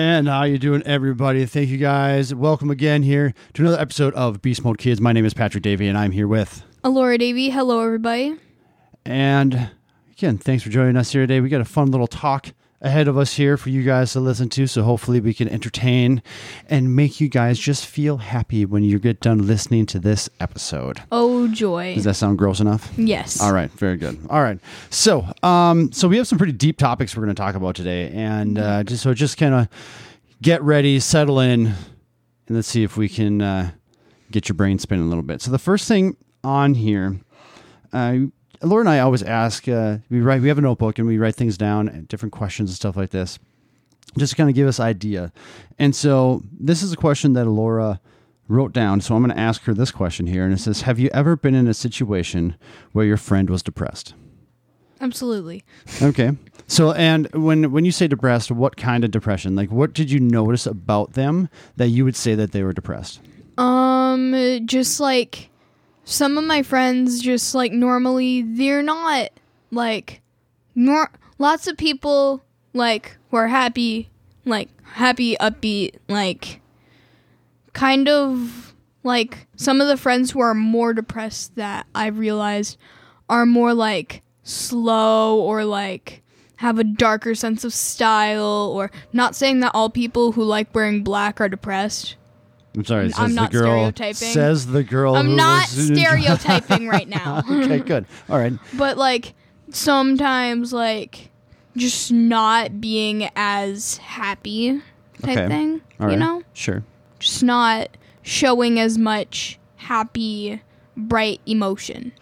And how you doing, everybody? Thank you guys. Welcome again here to another episode of Beast Mode Kids. My name is Patrick Davey, and I'm here with. Alora Davey. Hello, everybody. And again, thanks for joining us here today. We got a fun little talk ahead of us here for you guys to listen to. So hopefully we can entertain and make you guys just feel happy when you get done listening to this episode. Oh, joy. Does that sound gross enough? yes. All right, very good. All right, so um, so we have some pretty deep topics we're going to talk about today, and uh, just so just kind of get ready, settle in, and let's see if we can uh, get your brain spinning a little bit. So the first thing on here, uh, Laura and I always ask. Uh, we write. We have a notebook and we write things down, and different questions and stuff like this, just to kind of give us idea. And so this is a question that Laura wrote down. So I'm going to ask her this question here, and it says, "Have you ever been in a situation where your friend was depressed?" Absolutely. Okay. So and when when you say depressed, what kind of depression? Like what did you notice about them that you would say that they were depressed? Um, just like some of my friends, just like normally, they're not like nor. Lots of people like who are happy, like happy, upbeat, like kind of like some of the friends who are more depressed that I've realized are more like slow or like have a darker sense of style or not saying that all people who like wearing black are depressed. I'm sorry. Says I'm not the girl, stereotyping. Says the girl. I'm not stereotyping right now. okay, good. All right. But like sometimes like just not being as happy type Okay. thing. All you right. know? Sure. Just not showing as much happy, bright emotion.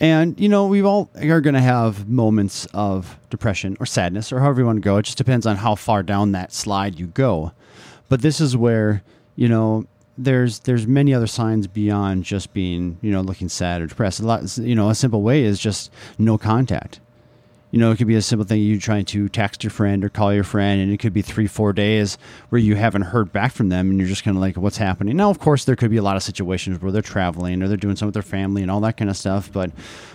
And you know, we all are going to have moments of depression or sadness or however you want to go. It just depends on how far down that slide you go. But this is where, you know, there's there's many other signs beyond just being, you know, looking sad or depressed. A lot, you know, a simple way is just no contact. You know, it could be a simple thing you trying to text your friend or call your friend, and it could be three, four days where you haven't heard back from them, and you're just kind of like, what's happening? Now, of course, there could be a lot of situations where they're traveling or they're doing something with their family and all that kind of stuff, but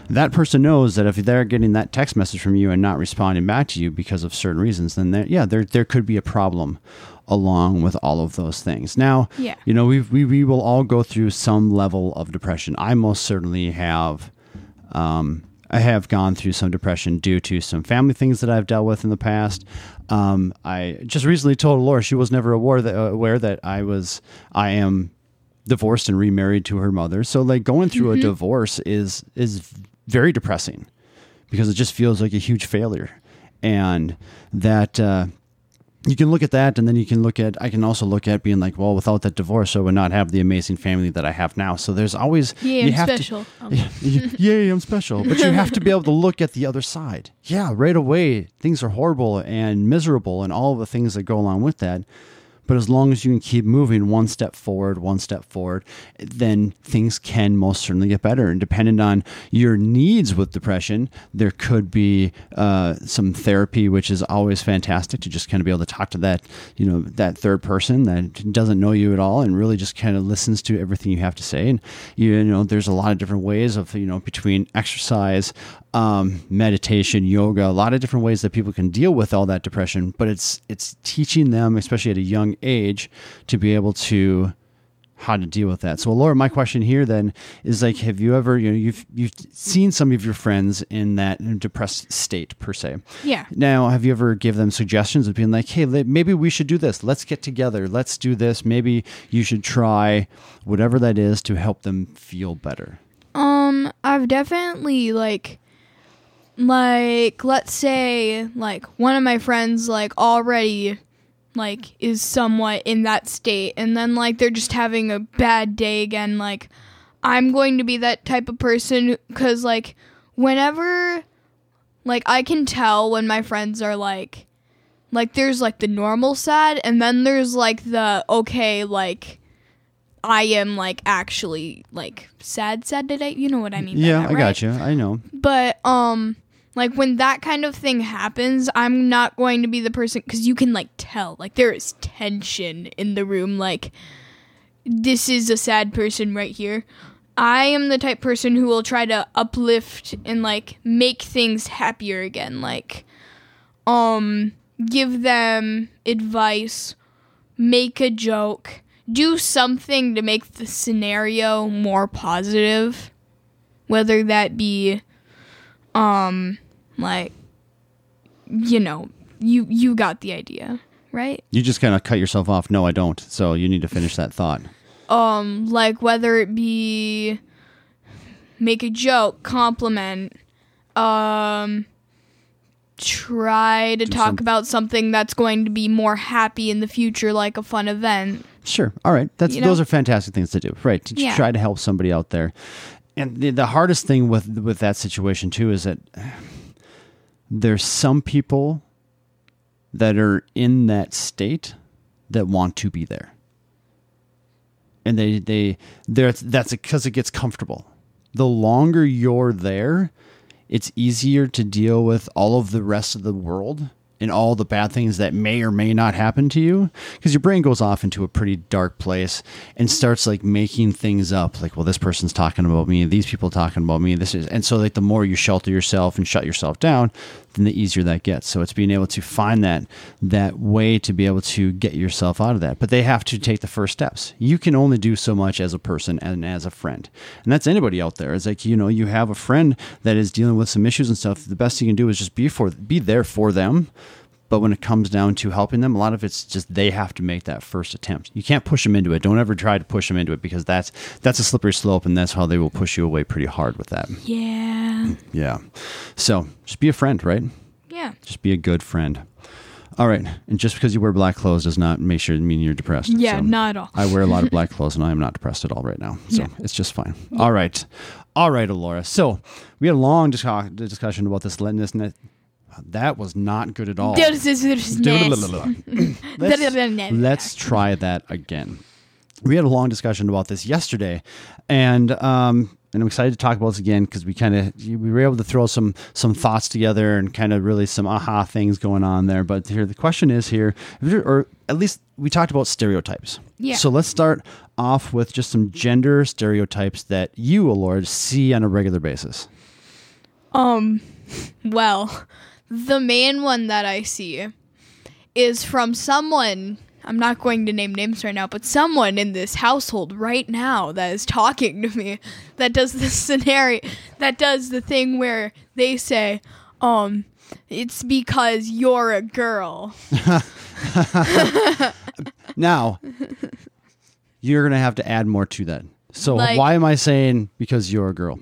that person knows that if they're getting that text message from you and not responding back to you because of certain reasons, then yeah, there there could be a problem along with all of those things. Now, Yeah. you know, we we we will all go through some level of depression. I most certainly have. Um, I have gone through some depression due to some family things that I've dealt with in the past. Um, I just recently told Laura she was never aware that, aware that I was I am divorced and remarried to her mother. So like going through a divorce is is very depressing because it just feels like a huge failure, and that uh, you can look at that, and then you can look at I can also look at being like, well, without that divorce, I would not have the amazing family that I have now. So there's always Yeah, you I'm have to- special. Um, Yay, I'm special. But you have to be able to look at the other side. Yeah, right away, things are horrible and miserable and all of the things that go along with that. But as long as you can keep moving one step forward, one step forward, then things can most certainly get better. And depending on your needs with depression, there could be uh, some therapy, which is always fantastic to just kind of be able to talk to that, you know, that third person that doesn't know you at all and really just kind of listens to everything you have to say. And you know, there's a lot of different ways of you know between exercise, um, meditation, yoga, a lot of different ways that people can deal with all that depression. But it's it's teaching them, especially at a young age, to be able to how to deal with that. So, Laura, my question here then is like, have you ever, you know, you've you've seen some of your friends in that depressed state per se. Yeah. Now, have you ever give them suggestions of being like, hey, maybe we should do this. Let's get together. Let's do this. Maybe you should try whatever that is to help them feel better. Um, I've definitely like like let's say like one of my friends like already like is somewhat in that state and then like they're just having a bad day again like I'm going to be that type of person cuz like whenever like I can tell when my friends are like like there's like the normal sad and then there's like the okay like I am like actually like sad sad today. You know what I mean? by yeah, that, I got you. I know. But um like when that kind of thing happens, I'm not going to be the person cuz you can like tell. Like there is tension in the room. Like this is a sad person right here. I am the type person who will try to uplift and like make things happier again. Like um give them advice make a joke, do something to make the scenario more positive, whether that be, um, like, you know, you you got the idea, right? You just kind of cut yourself off. No, I don't. So you need to finish that thought. um like whether it be make a joke compliment um try to talk some- about something that's going to be more happy in the future like a fun event Sure. All right. That's You know? those are fantastic things to do. Right. To Yeah. try to help somebody out there. And the, the hardest thing with with that situation too is that there's some people that are in that state that want to be there. And they they they're that's because it gets comfortable. The longer you're there, it's easier to deal with all of the rest of the world and all the bad things that may or may not happen to you because your brain goes off into a pretty dark place and starts like making things up. Like well this person's talking about me these people talking about me this is and so like the more you shelter yourself and shut yourself down then the easier that gets. So it's being able to find that that way to be able to get yourself out of that. But they have to take the first steps. You can only do so much as a person and as a friend. And that's anybody out there. It's like you know you have a friend that is dealing with some issues and stuff. The best you can do is just be for be there for them but when it comes down to helping them, a lot of it's just they have to make that first attempt. You can't push them into it. Don't ever try to push them into it because that's that's a slippery slope, and that's how they will push you away pretty hard with that. yeah Yeah. So just be a friend, right? yeah Just be a good friend. All right. And just because you wear black clothes does not make sure mean you're depressed. yeah So not at all I wear a lot of black clothes and I am not depressed at all right now. So Yeah. it's just fine. All right. All right, Alora. So we had a long discussion about this. This. That was not good at all. This is- this is nasty. let's, let's try that again. We had a long discussion about this yesterday, and um, and I'm excited to talk about this again because we kind of we were able to throw some some thoughts together and kind of really some aha things going on there. But here the question is here, or at least we talked about stereotypes. Yeah. So let's start off with just some gender stereotypes that you, Lord, see on a regular basis. Um, well, the main one that I see is from someone. I'm not going to name names right now, but someone in this household right now that is talking to me that does this scenario, that does the thing where they say, um, it's because you're a girl. Now, you're gonna have to add more to that. So Like- why am I saying because you're a girl?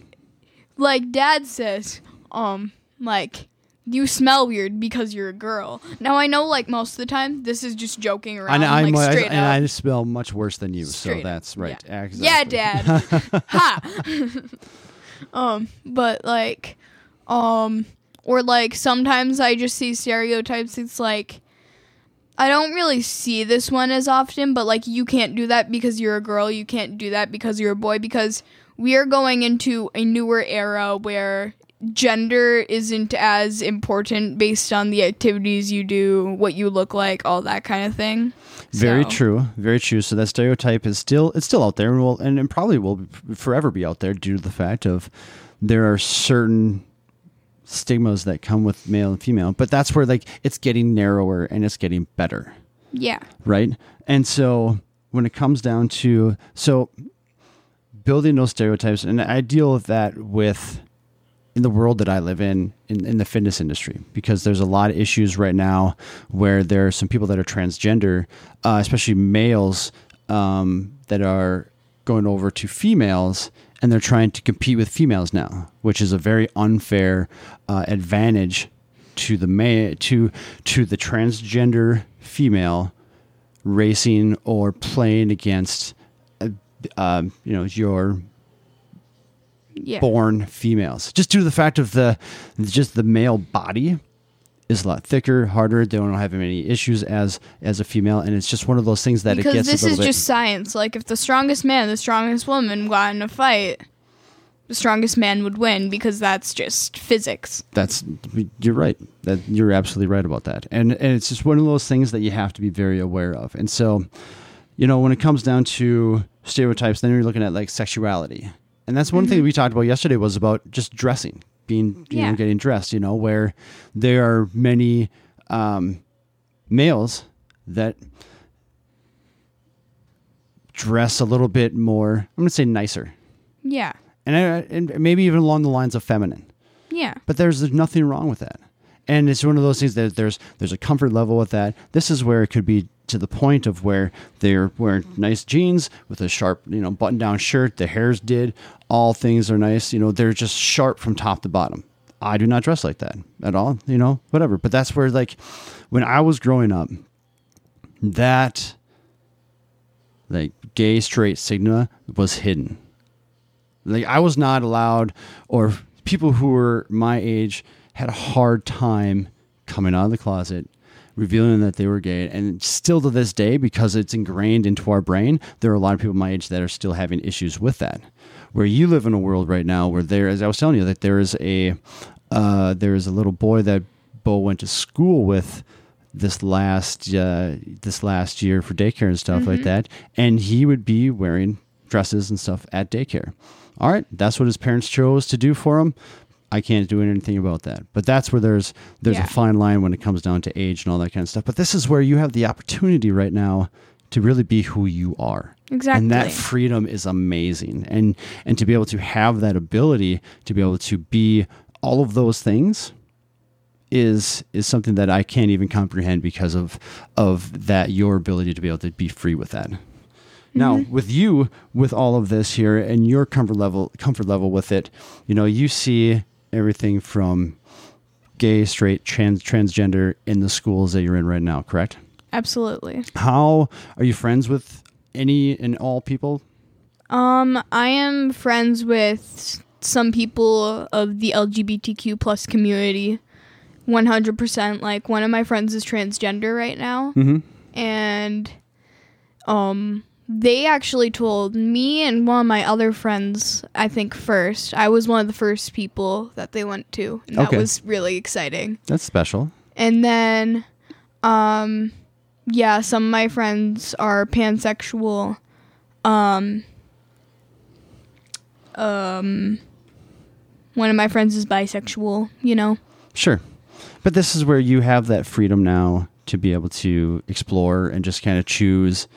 Like dad says, um, like, you smell weird because you're a girl. Now I know, like most of the time, this is just joking around, And I'm like I- straight and. I smell much worse than you, Straight so that's right. Yeah, Exactly. Dad. ha. um, but like, um, or like sometimes I just see stereotypes. It's like I don't really see this one as often, but like you can't do that because you're a girl. You can't do that because you're a boy. Because we are going into a newer era where gender isn't as important based on the activities you do, what you look like, all that kind of thing. Very So- true. Very true. So that stereotype is still it's still out there and will and, and probably will forever be out there due to the fact of there are certain stigmas that come with male and female, but that's where like it's getting narrower and it's getting better. Yeah. right? And so when it comes down to so building those stereotypes, and I deal with that with in the world that I live in, in, in the fitness industry, because there's a lot of issues right now where there are some people that are transgender, uh, especially males, um, that are going over to females and they're trying to compete with females now, which is a very unfair uh, advantage to the ma- to to the transgender female racing or playing against uh, um, you know your Yeah. born females. Just due to the fact of the just the male body is a lot thicker harder. They don't have as many issues as as a female. And it's just one of those things that it because gets this is bit just science. Like if the strongest man, the strongest woman got in a fight, the strongest man would win because that's just physics. that's you're right. That you're absolutely right about that. And and it's just one of those things that you have to be very aware of. And so you know when it comes down to stereotypes then you're looking at like sexuality and that's one thing we talked about yesterday was about just dressing being you Yeah. know getting dressed you know where there are many um, males that dress a little bit more. I'm going to say nicer, Yeah. and, I, and maybe even along the lines of feminine. Yeah. But there's nothing wrong with that. And it's one of those things that there's there's a comfort level with that. This is where it could be to the point of where they're wearing nice jeans with a sharp, you know, button down shirt, the hair's did, all things are nice, you know, they're just sharp from top to bottom. I do not dress like that at all, you know, whatever. But that's where like when I was growing up, that like gay straight stigma was hidden. Like I was not allowed, or people who were my age had a hard time coming out of the closet, revealing that they were gay. And still to this day, because it's ingrained into our brain, there are a lot of people my age that are still having issues with that. Where you live in a world right now where there, as I was telling you, that there is a uh, there is a little boy that Bo went to school with this last uh, this last year for daycare and stuff like that, and he would be wearing dresses and stuff at daycare. All right, that's what his parents chose to do for him. I can't do anything about that. But that's where there's there's Yeah. a fine line when it comes down to age and all that kind of stuff. But this is where you have the opportunity right now to really be who you are. Exactly. And that freedom is amazing. And and to be able to have that ability to be able to be all of those things is is something that I can't even comprehend because of of that your ability to be able to be free with that. Now, mm-hmm. with you, with all of this here, and your comfort level, comfort level with it, you know, you see everything from gay, straight, trans, transgender in the schools that you're in right now. Correct? Absolutely. How are you friends with any and all people? Um, I am friends with some people of the LGBTQ plus community. One hundred percent. Like one of my friends is transgender right now, Mm-hmm. and um, they actually told me and one of my other friends. I think first. I was one of the first people that they went to, and that Okay. was really exciting. That's special. And then, um, yeah, some of my friends are pansexual. Um, um, one of my friends is bisexual, you know? Sure. But this is where you have that freedom now to be able to explore and just kind of choose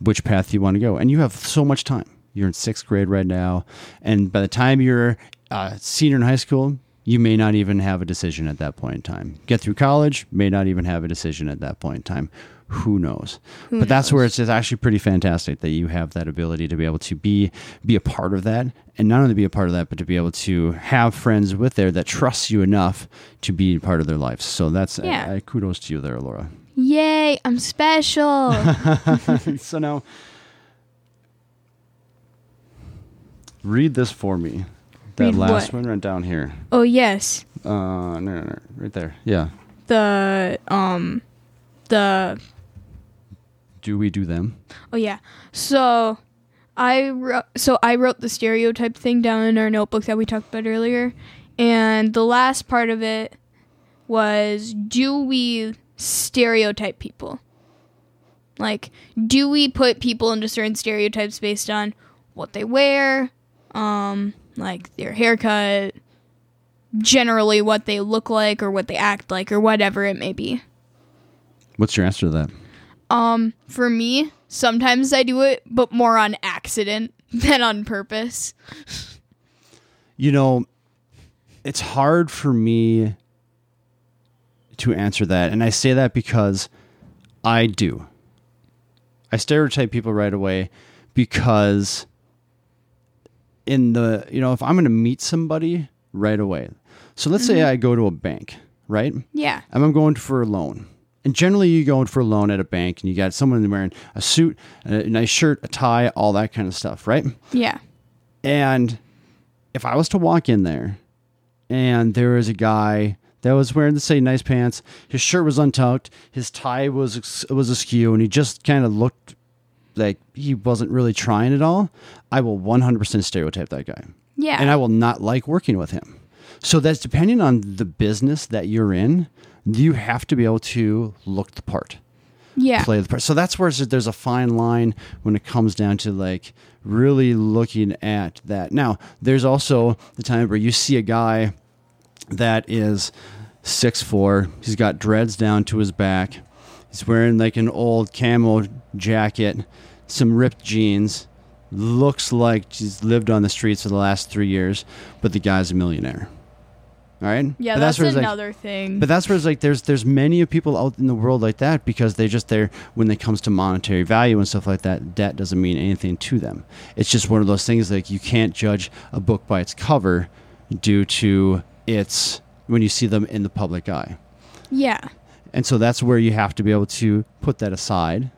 which path you want to go. And you have so much time. You're in sixth grade right now. And by the time you're uh, senior in high school, you may not even have a decision at that point in time. Get through college, may not even have a decision at that point in time. Who knows? Who but that's knows? where it's just actually pretty fantastic that you have that ability to be able to be be a part of that, and not only be a part of that, but to be able to have friends with there that trust you enough to be part of their lives. So that's Yeah. uh, kudos to you there, Laura. Yay, I'm special. so now, read this for me. That Read last what? one right down here. oh, yes. Uh, no, no, no, right there. Yeah. The, um, the, Do we do them? oh, yeah. So, I wrote, so I wrote the stereotype thing down in our notebook that we talked about earlier. And the last part of it was do we stereotype people? Like, do we put people into certain stereotypes based on what they wear, um, like their haircut, generally what they look like or what they act like or whatever it may be? What's your answer to that? Um, for me, sometimes I do it, but more on accident than on purpose. You know, it's hard for me to answer that. And I say that because I do. I stereotype people right away because in the, you know, if I'm going to meet somebody right away. So let's say I go to a bank, right? Yeah. and I'm going for a loan. And generally, you go in for a loan at a bank, and you got someone wearing a suit, a nice shirt, a tie, all that kind of stuff, right? Yeah. And if I was to walk in there, and there was a guy that was wearing the say nice pants, his shirt was untucked, his tie was was askew, and he just kind of looked like he wasn't really trying at all, I will 100% stereotype that guy Yeah. and I will not like working with him. So that's depending on the business that you're in, you have to be able to look the part, yeah. play the part. So that's where there's a fine line when it comes down to like really looking at that. Now, there's also the time where you see a guy that is six four. He's got dreads down to his back. He's wearing like an old camo jacket some ripped jeans, looks like he's lived on the streets for the last three years, but the guy's a millionaire. All right. Yeah, But that's, where it's like- another thing. but that's where it's like there's there's many of people out in the world like that because they just there when it comes to monetary value and stuff like that, debt doesn't mean anything to them. It's just one of those things like you can't judge a book by its cover due to its when you see them in the public eye. yeah. And so that's where you have to be able to put that aside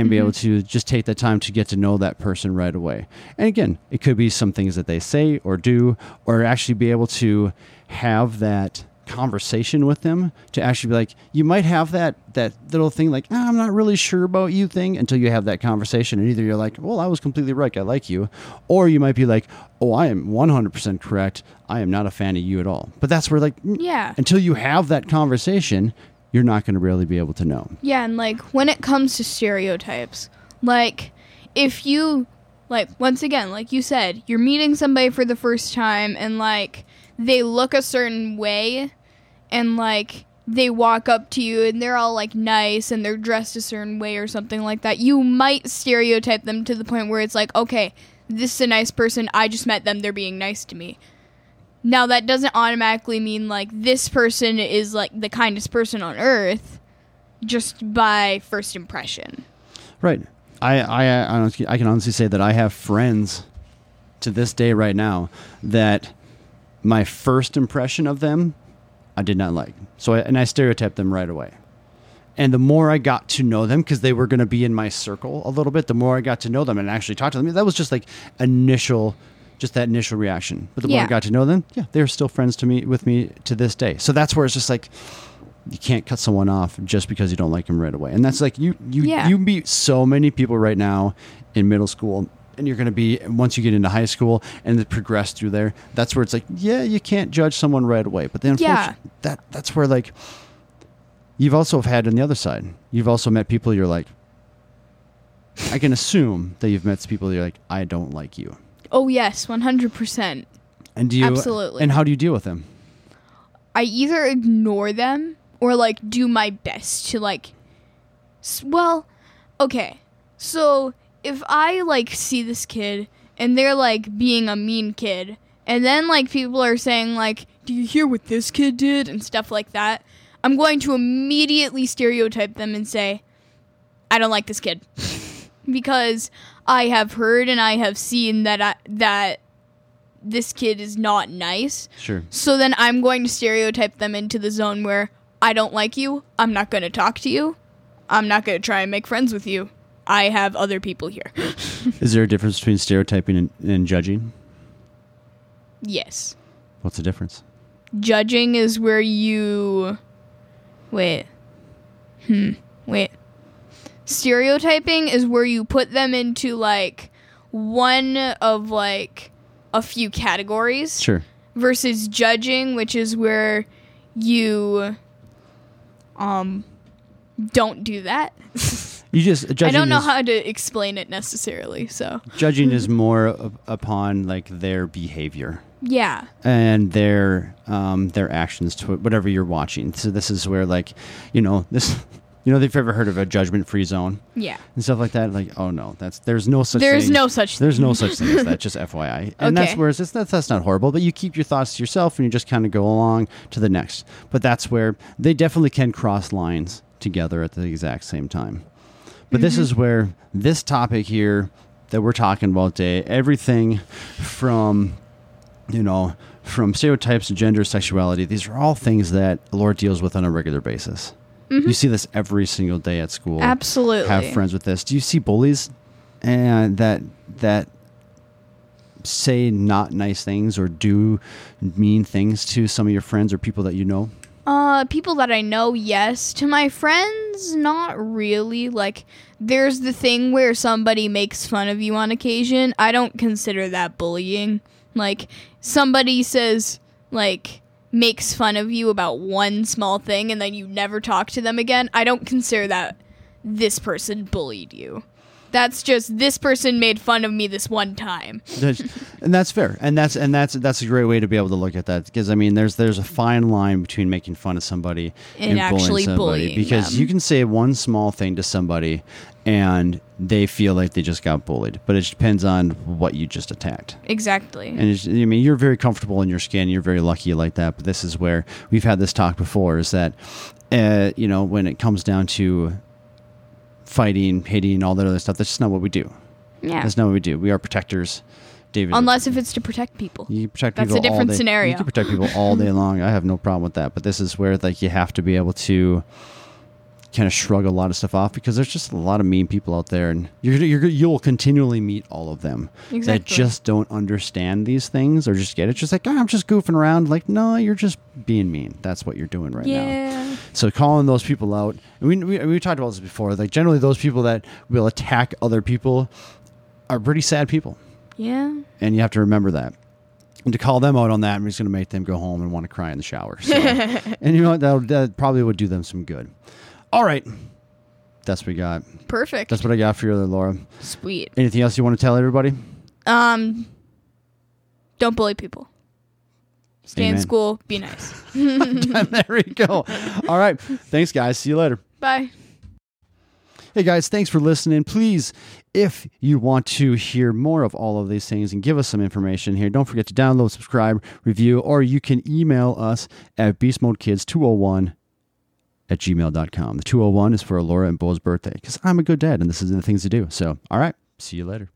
and be able to just take the time to get to know that person right away. And again, it could be some things that they say or do, or actually be able to have that conversation with them to actually be like you might have that that little thing like "Ah, i'm not really sure about you thing until you have that conversation. And either you're like well i was completely right. I like you. Or you might be like oh i am 100% correct. I am not a fan of you at all. But that's where like Yeah. until you have that conversation, you're not going to really be able to know. Yeah, and like when it comes to stereotypes, like if you like once again, like you said, you're meeting somebody for the first time and like they look a certain way and like they walk up to you and they're all like nice and they're dressed a certain way or something like that. You might stereotype them to the point where it's like, okay, this is a nice person. I just met them. They're being nice to me. Now that doesn't automatically mean like this person is like the kindest person on earth just by first impression. Right. I, I, I, can honestly say that I have friends to this day right now that my first impression of them I did not like. So I, and I stereotyped them right away. And the more I got to know them, because they were going to be in my circle a little bit, the more I got to know them and actually talk to them. That was just like initial, just that initial reaction. But the more I got to know them, yeah, they're still friends to me with me to this day. So that's where it's just like you can't cut someone off just because you don't like them right away. And that's like you you Yeah. you meet so many people right now in middle school and you're going to be once you get into high school and then progress through there that's where it's like yeah you can't judge someone right away but then Yeah. that that's where like you've also had on the other side you've also met people you're like i can assume that you've met people you're like i don't like you Oh yes, 100%. and do you Absolutely. and how do you deal with them I either ignore them or like do my best to like s- well, okay. So if I like see this kid and they're like being a mean kid and then like people are saying like do you hear what this kid did and stuff like that, I'm going to immediately stereotype them and say I don't like this kid. because I have heard and I have seen that I, that this kid is not nice. sure So then I'm going to stereotype them into the zone where I don't like you. I'm not going to talk to you. I'm not going to try and make friends with you. I have other people here. is there a difference between stereotyping and, and judging yes. what's the difference Judging is where you. Wait. Hmm. Wait. Stereotyping is where you put them into like one of like a few categories. sure versus judging, which is where you um don't do that. you just judging I don't know is- how to explain it necessarily, so judging is more of, upon like their behavior yeah. and their um, their actions to whatever you're watching. So this is where like you know this you know you've ever heard of a judgment free zone Yeah. and stuff like that. Like oh no, that's there's no such There's thing. no such there's no such thing as that. Just FYI, and that's where it's just, that's that's not horrible. But you keep your thoughts to yourself and you just kind of go along to the next. But that's where they definitely can cross lines together at the exact same time. But this mm-hmm. is where this topic here that we're talking about today, everything from you know, from stereotypes to gender, sexuality, these are all things that Lord deals with on a regular basis. You see this every single day at school. Absolutely. Have friends with this. Do you see bullies and that that say not nice things or do mean things to some of your friends or people that you know? Uh people that I know, yes. To my friends, not really. Like there's the thing where somebody makes fun of you on occasion. I don't consider that bullying. Like somebody says like makes fun of you about one small thing and then you never talk to them again. I don't consider that this person bullied you. That's just this person made fun of me this one time. That's- and that's fair and that's and that's that's a great way to be able to look at that because i mean there's there's a fine line between making fun of somebody And actually bullying because them. you can say one small thing to somebody and they feel like they just got bullied but it depends on what you just attacked Exactly. and it's, I mean, you're very comfortable in your skin. You're very lucky like that. But this is where we've had this talk before: is that, uh, you know, when it comes down to fighting, hitting, all that other stuff, that's just not what we do. yeah. That's not what we do. We are protectors. David, Unless if it's to protect people. you can protect That's people That's a different scenario. You can protect people all day long. I have no problem with that. But this is where like you have to be able to kind of shrug a lot of stuff off because there's just a lot of mean people out there, and you're, you're you'll continually meet all of them that just don't understand these things or just get it. Just like "Ah, I'm just goofing around. Like no, you're just being mean. That's what you're doing right now. yeah. So calling those people out, and we, we we talked about this before. Like generally, those people that will attack other people are pretty sad people Yeah. and you have to remember that. And to call them out on that, I'm just going to make them go home and want to cry in the shower. So. and you know what? That, that probably would do them some good. All right, that's what we got. Perfect. That's what I got for you, there, Laura. Sweet. Anything else you want to tell everybody? Um don't bully people. Stay in school, be nice. there we go. All right, thanks, guys. See you later. Bye. Hey guys, thanks for listening. Please, if you want to hear more of all of these things and give us some information here, don't forget to download, subscribe, review, or you can email us at beastmodekids201 at gmail.com. The 201 is for Laura and Bo's birthday because I'm a good dad and this is the things to do. So, all right, see you later.